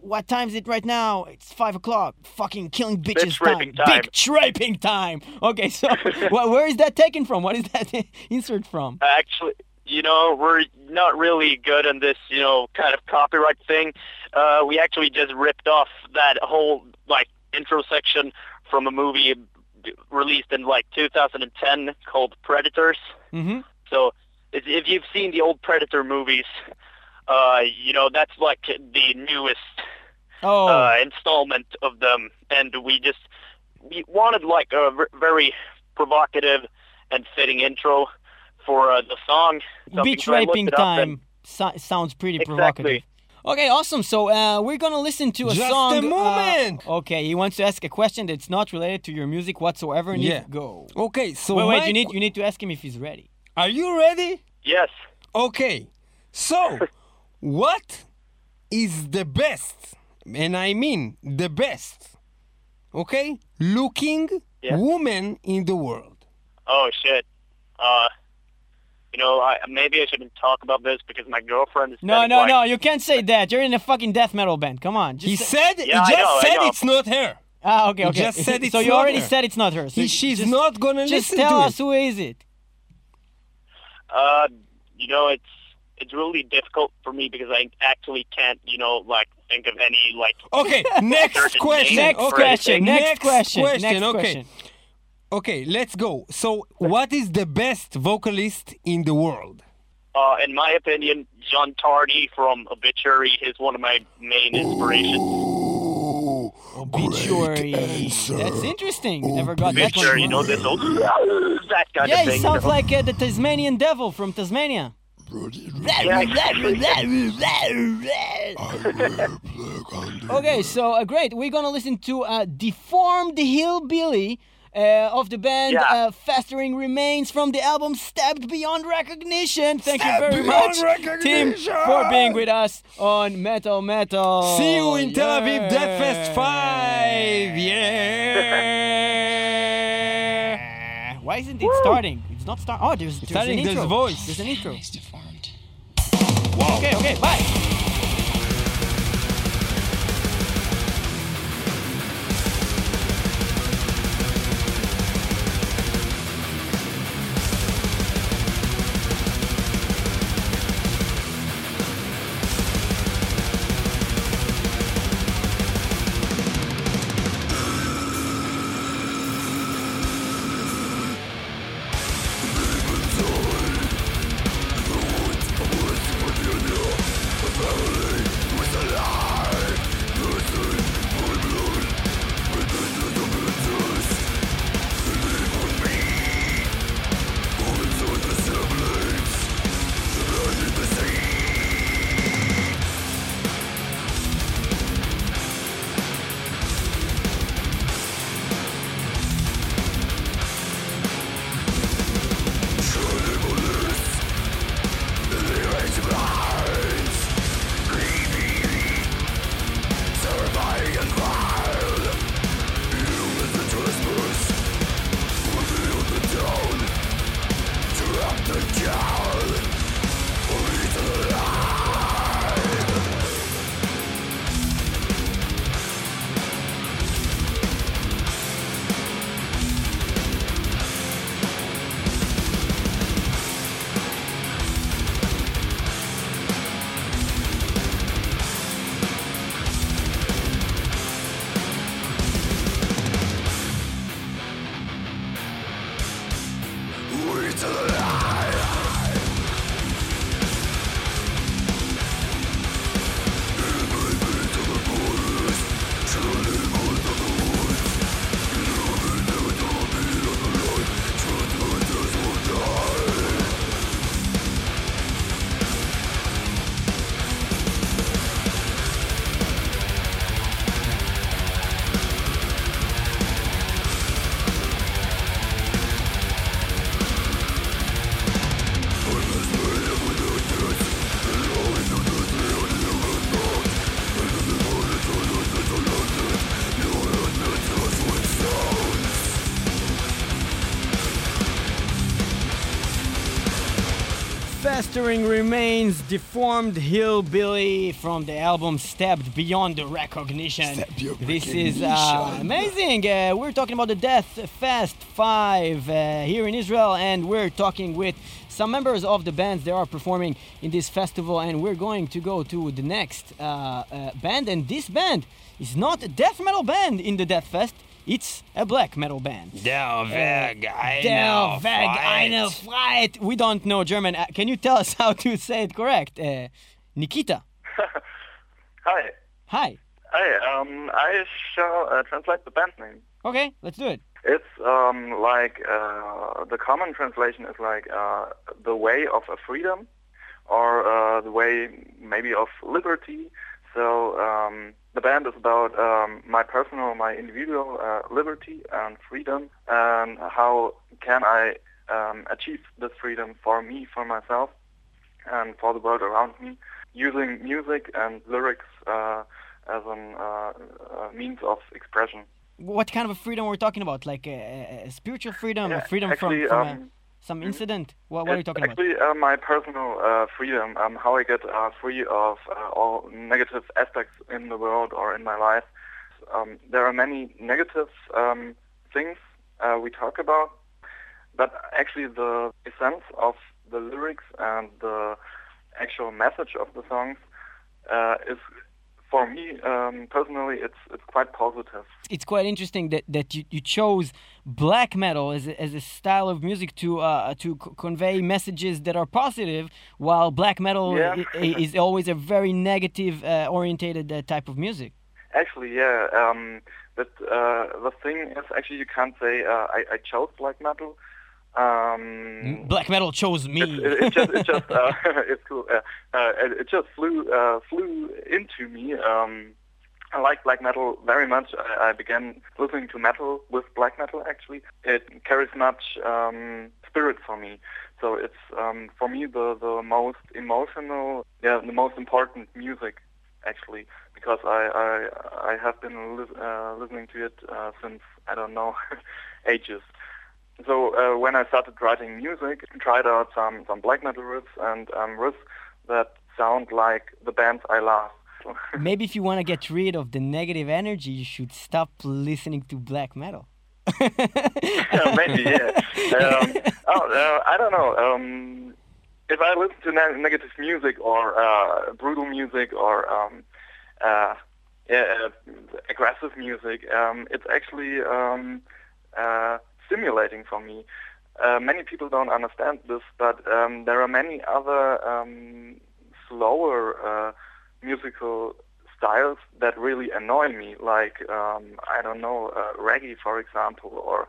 "What time is it right now? It's five o'clock. Fucking killing bitches Bitch raping time. Big raping time." Okay, so wh- where is that taken from? What is that insert from? Actually, you know, we're not really good in this, you know, kind of copyright thing. Uh, we actually just ripped off that whole like intro section from a movie released in like 2010 called Predators. Mm-hmm. So if if you've seen the old Predator movies, uh, you know that's like the newest Oh, uh, installment of them, and we just we wanted like a very provocative and fitting intro for uh, the song. beach raping up and- time so- sounds pretty Exactly. provocative. Okay, awesome. So uh, we're gonna listen to a Just song. a uh, moment. okay, he wants to ask a question that's not related to your music whatsoever. And Yeah. you go. Okay, so wait, wait. my You need you need to ask him if he's ready. Are you ready? Yes. Okay, so what is the best, and I mean the best, okay, looking Yeah. woman in the world? Oh shit. Uh, you know, I maybe I shouldn't talk about this because my girlfriend is. No, standing no, like- no. You can't say that. You're in a fucking death metal band. Come on. Just He say- said, Yeah, he I just know, I said it's not her. Ah, okay, okay. He okay. just said it's so you not already her. said it's not her. So He, she's just, not gonna Just listen tell to us it. who is it. Uh, you know, it's it's really difficult for me because I actually can't, you know, like think of any like. Okay, next question. Next for okay. question. Next, Next question. question, Next question. Okay, let's go. So, what is the best vocalist in the world? Uh, in my opinion, John Tardy from Obituary is one of my main inspirations. Obituary. That's interesting. Never got that Obituary, you one. know this old that kind Yeah, of he thing. sounds you know? like uh, the Tasmanian devil from Tasmania. okay, so uh, great. We're gonna listen to uh, "Deformed Hillbilly" uh, of the band Yeah. uh, "Festering Remains" from the album "Stabbed Beyond Recognition." Thank you very much, Tim, for being with us on Metal Metal. See you in Tel Aviv Yeah. Death Fest 5! Yeah! Why isn't it starting? It's not starting. Oh, there's, there's starting, an there's intro. voice. There's an intro. Okay, okay, bye. Festering Remains, Deformed Hillbilly from the album Stabbed Beyond the Recognition. this is uh, amazing. Uh, we're talking about the Death Fest 5 uh, here in Israel, and we're talking with some members of the bands that are performing in this festival, and we're going to go to the next uh, uh, band. And this band is not a death metal band in the Death Fest. It's a black metal band. Der Weg, Der Weg eine Freiheit. We don't know German. Uh, can you tell us how to say it correct? Uh, Nikita. Hi. Hi. Hi. Um, I shall uh, translate the band name. Okay, let's do it. It's um, like uh, the common translation is like uh, the way of a freedom, or uh, the way maybe of liberty. So um, the band is about um, my personal, my individual uh, liberty and freedom, and how can I um, achieve this freedom for me, for myself, and for the world around me, using music and lyrics uh, as a uh, uh, means of expression. What kind of a freedom we're talking about? Like a, a spiritual freedom, Yeah, a freedom actually, from, from um, some incident? What, what are you talking about? actually uh, my personal uh, freedom, um, how I get uh, free of uh, all negative aspects in the world or in my life. Um, there are many negative um, things uh, we talk about, but actually the essence of the lyrics and the actual message of the songs uh, is for me um, personally, it's it's quite positive. It's quite interesting that, that you, you chose black metal as a, as a style of music to uh, to c- convey messages that are positive, while black metal Yeah. i- is always a very negative uh, orientated uh, type of music. Actually, yeah. Um, but uh, the thing is, actually, you can't say uh, I, I chose black metal. Um, Black metal chose me. It, it, just, it just, uh, it's cool. Uh, uh, it, it just flew, uh, flew into me. Um, I like black metal very much. I, I began listening to metal with black metal. Actually, it carries much um, spirit for me. So it's um, for me the the most emotional, yeah, the most important music actually, because I I, I have been lis- uh, listening to it uh, since I don't know ages. So uh, when I started writing music, I tried out some, some black metal riffs and um, riffs that sound like the bands I love. Maybe if you want to get rid of the negative energy, you should stop listening to black metal. Maybe, yeah. Um, oh, uh, I don't know. Um, if I listen to ne- negative music or uh, brutal music or um, uh, yeah, uh, aggressive music, um, it's actually um, uh, stimulating for me. Uh, many people don't understand this, but um, there are many other um, slower uh, musical styles that really annoy me, like um, I don't know, uh, reggae, for example, or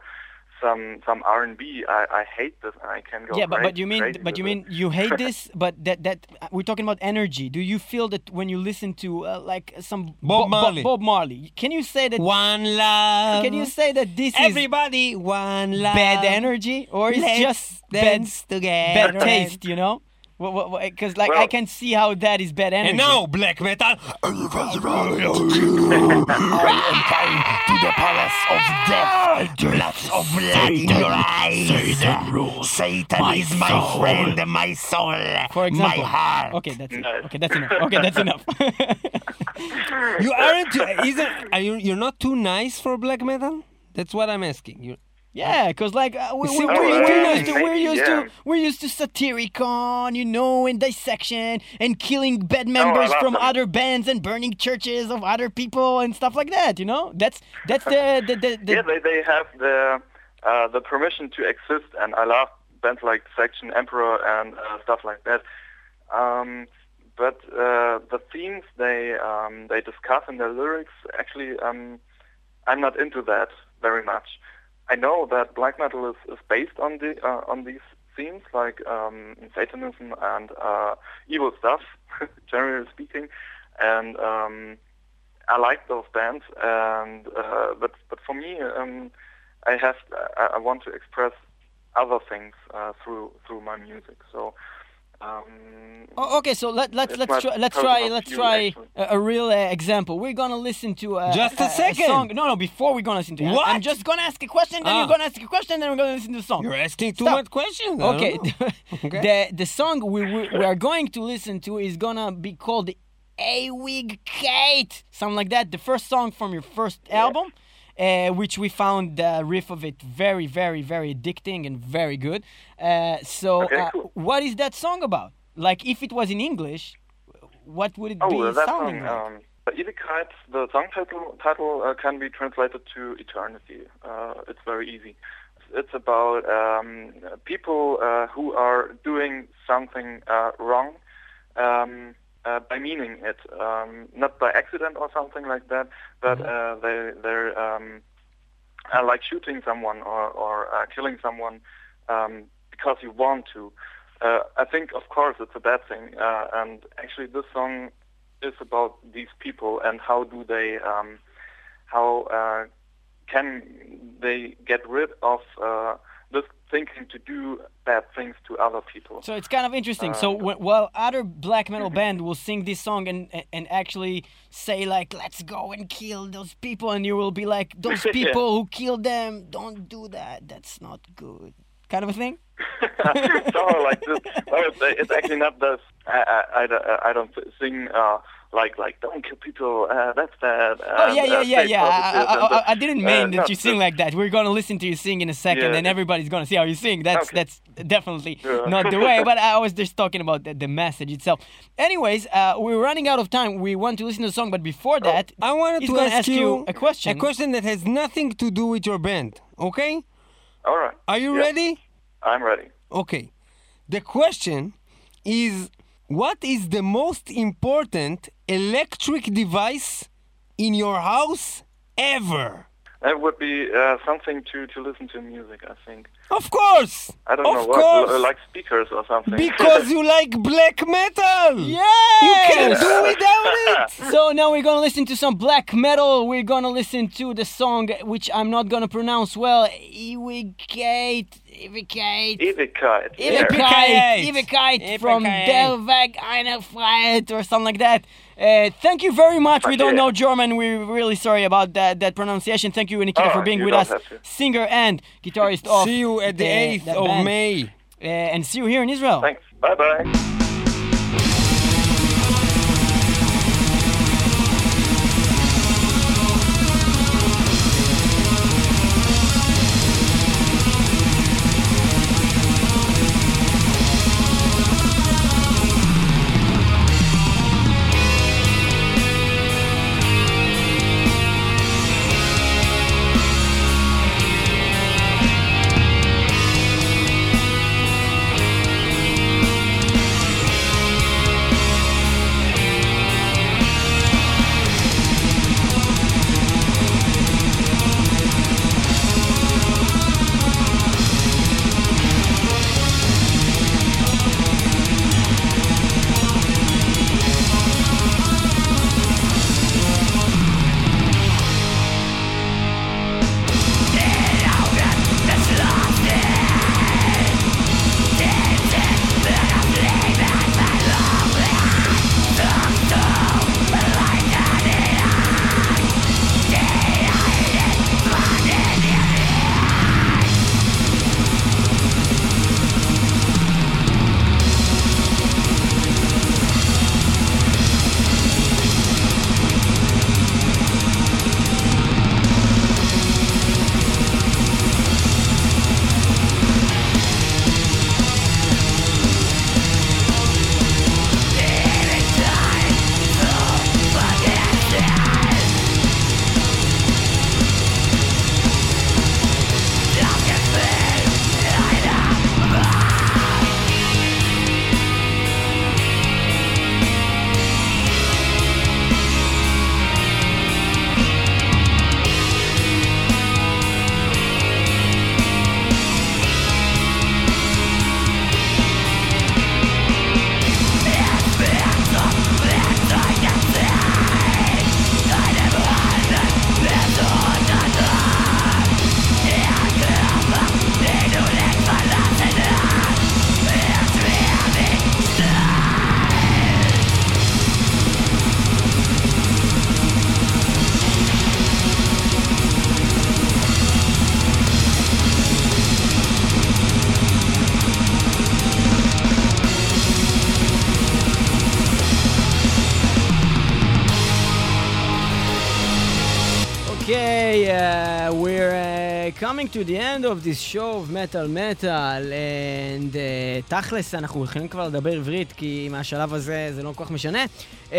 some some R and B. I, I hate this, and I can go. yeah, but, but you mean but you with mean you hate this, but that that we're talking about energy. Do you feel that when you listen to uh, like some Bob, Bo- Marley. Bob Marley, can you say that? One love. Can you say that this Everybody, one love. bad energy, or is Let's just bad dance together. bad taste? You know, because like I can see how that is bad energy. And now, black metal. I am coming to the palace of death. Ah! Lots of blood in your eyes. Satan is my friend, my soul, For example, my heart. okay, that's it. Okay, that's enough. Okay, that's enough. You aren't. Uh, isn't? Are you? You're not too nice for black metal. That's what I'm asking. You. Yeah, because like uh, we, see, we, Oh, we're used to we're used yeah. to we're used to Satyricon, you know, and dissection and killing band members love from them. other bands and burning churches of other people and stuff like that. You know, that's that's the the the, the yeah, they they have the uh, the permission to exist, and I love bands like Section Emperor and uh, stuff like that. Um, but uh, the themes they um, they discuss in their lyrics, actually, um, I'm not into that very much. I know that black metal is, is based on the uh, on these themes, like um, Satanism and uh, evil stuff, generally speaking, and um, I like those bands, and uh, but but for me, um, I have I, I want to express other things uh, through through my music. So um, Oh, okay, so let let's let's try let's try let's try a, a real uh, example. We're gonna listen to uh, Just a second. song. No, no, before we're gonna listen to it, What? I'm just gonna ask a question, then Ah. you're gonna ask a question, then we're gonna listen to the song. You're asking too Stop. much questions. Okay. Okay. the the song we, we we are going to listen to is gonna be called "A Wig Kate," something like that. The first song from your first album, uh, which we found the riff of it very, very, very addicting and very good. Uh, so, Okay, uh, cool. what is that song about? Like, if it was in English, what would it oh, be that sounding song, like? um, Ewigkeit, the song title title uh, can be translated to eternity. Uh, it's very easy. It's about um, people uh, who are doing something uh, wrong um, uh, by meaning it, um, not by accident or something like that, but uh, they they're um, uh, like shooting someone or or uh, killing someone um, because you want to. Uh, I think, of course, it's a bad thing, uh, and actually, this song is about these people and how do they, um, how uh, can they get rid of uh, this thinking to do bad things to other people. So it's kind of interesting. so Um, while other black metal band will sing this song and and actually say like, "Let's go and kill those people," and you will be like, "Those Yeah. people who killed them, don't do that. That's not good." Kind of a thing. so like this, well, it's, it's actually not this. I, I, I, I don't sing uh, like like don't kill people. Uh, that's bad. Oh yeah, yeah, uh, yeah, yeah. I, I, I, uh, didn't mean uh, that no, you sing like that. We're gonna listen to you sing in a second, Yeah. and everybody's gonna see how you sing. That's Okay. that's definitely Yeah. not the way. But I was just talking about the, the message itself. Anyways, uh, we're running out of time. We want to listen to the song, but before that, I wanted to gonna ask, ask you a question. A question that has nothing to do with your band. Okay? All right. Are you Yeah. ready? I'm ready. Okay. The question is what is the most important electric device in your house ever? That would be uh, something to, to listen to music, I think. Of course. I don't of know what, course. l- like speakers or something. because you like black metal. Yes! You can't do without it. So now we're gonna listen to some black metal. We're gonna listen to the song which I'm not gonna pronounce well. Evigate, Evigate. Ewigkeit. Evigkeit, Ewigkeit. From Ewigkeit. Der Weg or something like that. Uh, thank you very much. We don't know German. We're really sorry about that, that pronunciation. Thank you, Nikita, Oh, for being with us. Singer and guitarist of See you at the 8th of band. May. Uh, and see you here in Israel. Thanks. Bye bye. Coming to the end of this show of Metal Metal, and uh, תכלס, אנחנו הולכים כבר לדבר עברית, כי מהשלב הזה זה לא כל כך משנה. Um, uh,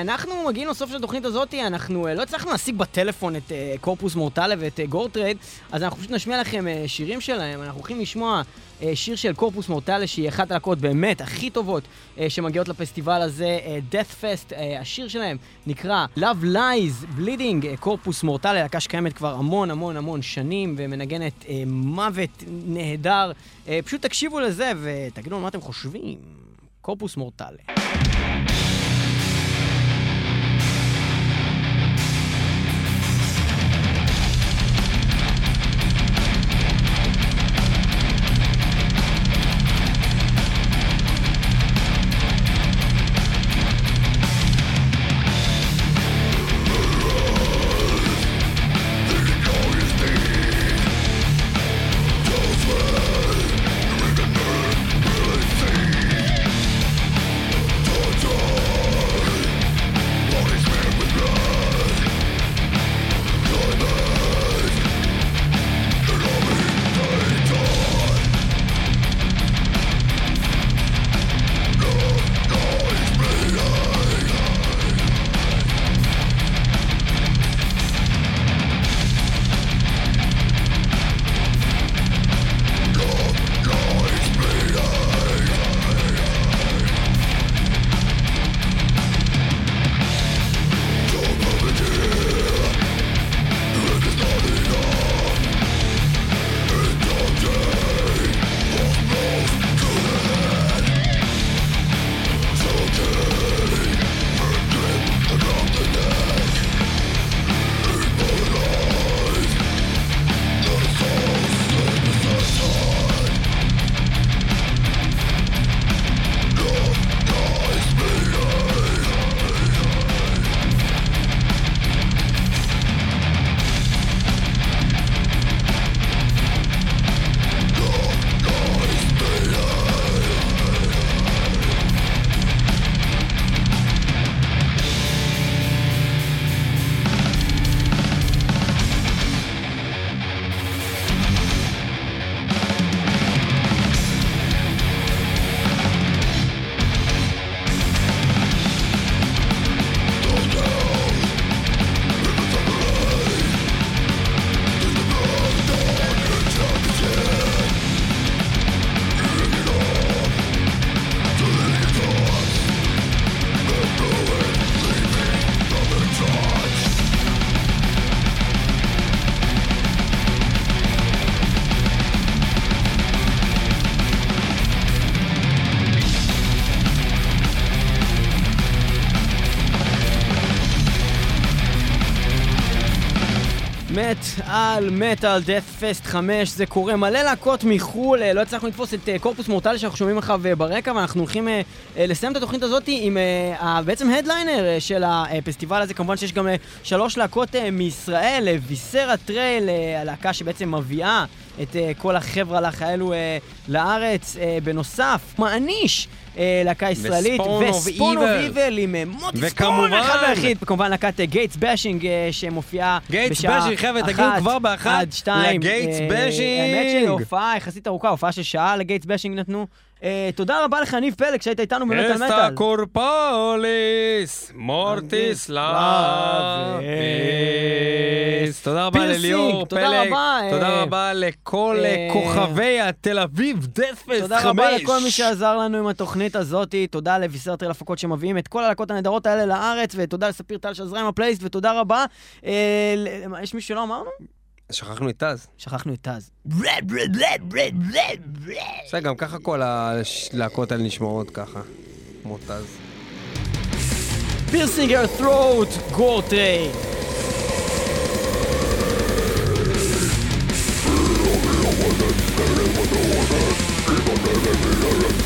אנחנו מגיעים לסוף של התוכנית הזאת, אנחנו uh, לא הצלחנו להשיג בטלפון את uh, קורפוס מורטלה ואת uh, גורטרייד, אז אנחנו פשוט נשמיע לכם uh, שירים שלהם, אנחנו הולכים לשמוע uh, שיר של קורפוס מורטלה, שהיא אחת הלהקות באמת הכי טובות uh, שמגיעות לפסטיבל הזה, uh, Death Fest, השיר שלהם נקרא Love Lies Bleeding, קורפוס מורטלה, להקה שקיימת כבר המון המון המון שנים ומנגנת מוות נהדר. פשוט תקשיבו לזה ותגידו מה אתם חושבים. קורפוס מורטלה. על מטאל דאט פסט 5, זה קורה מלא להקות מחו"ל, אה, לא הצלחנו לתפוס את אה, קורפוס מורטלי שאנחנו שומעים עכשיו אה, ברקע, ואנחנו הולכים אה, אה, לסיים את התוכנית הזאת עם אה, בעצם הדליינר אה, של הפסטיבל הזה, כמובן שיש גם אה, שלוש להקות אה, מישראל, אה, ויסרה טרייל, אה, הלהקה שבעצם מביאה את אה, כל החבר'ה האלו אה, לארץ, אה, בנוסף, מעניש. אה, להקה ישראלית. וספון אוף איבל עם אה, מוטי ספון, אחד והיחיד. כמובן להקת אה, גייטס באשינג שמופיעה בשעה אחת. גייטס באשינג, חבר'ה, תגיעו כבר באחת לגייטס באשינג. האמת שהופעה יחסית ארוכה, הופעה של שעה לגייטס באשינג נתנו. אה, תודה רבה לך, ניב פלג, שהיית איתנו במטאל אסטה מטאל. קורפוליס, מורטיס לאביס. תודה רבה לליאור פלג. אה, תודה רבה לכל אה, אה, כוכבי התל אביב דאטפסט 5. תודה רבה לכל מי שעזר לנו עם התוכנית הזאת, תודה לוויסרטרל הפקות שמביאים את כל הלהקות הנהדרות האלה לארץ, ותודה לספיר טל שעזרה עם הפלייסט, ותודה רבה. אה, יש מישהו שלא אמרנו? שכחנו את טז. שכחנו את טז. בסדר, גם ככה כל הלהקות האלה נשמעות ככה. כמו טז. פירסינגר ת'רוט גורטריי. Love